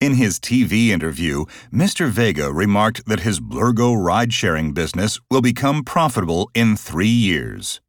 In his TV interview, Mr. Vega remarked that his Blurgo ride sharing business will become profitable in three years.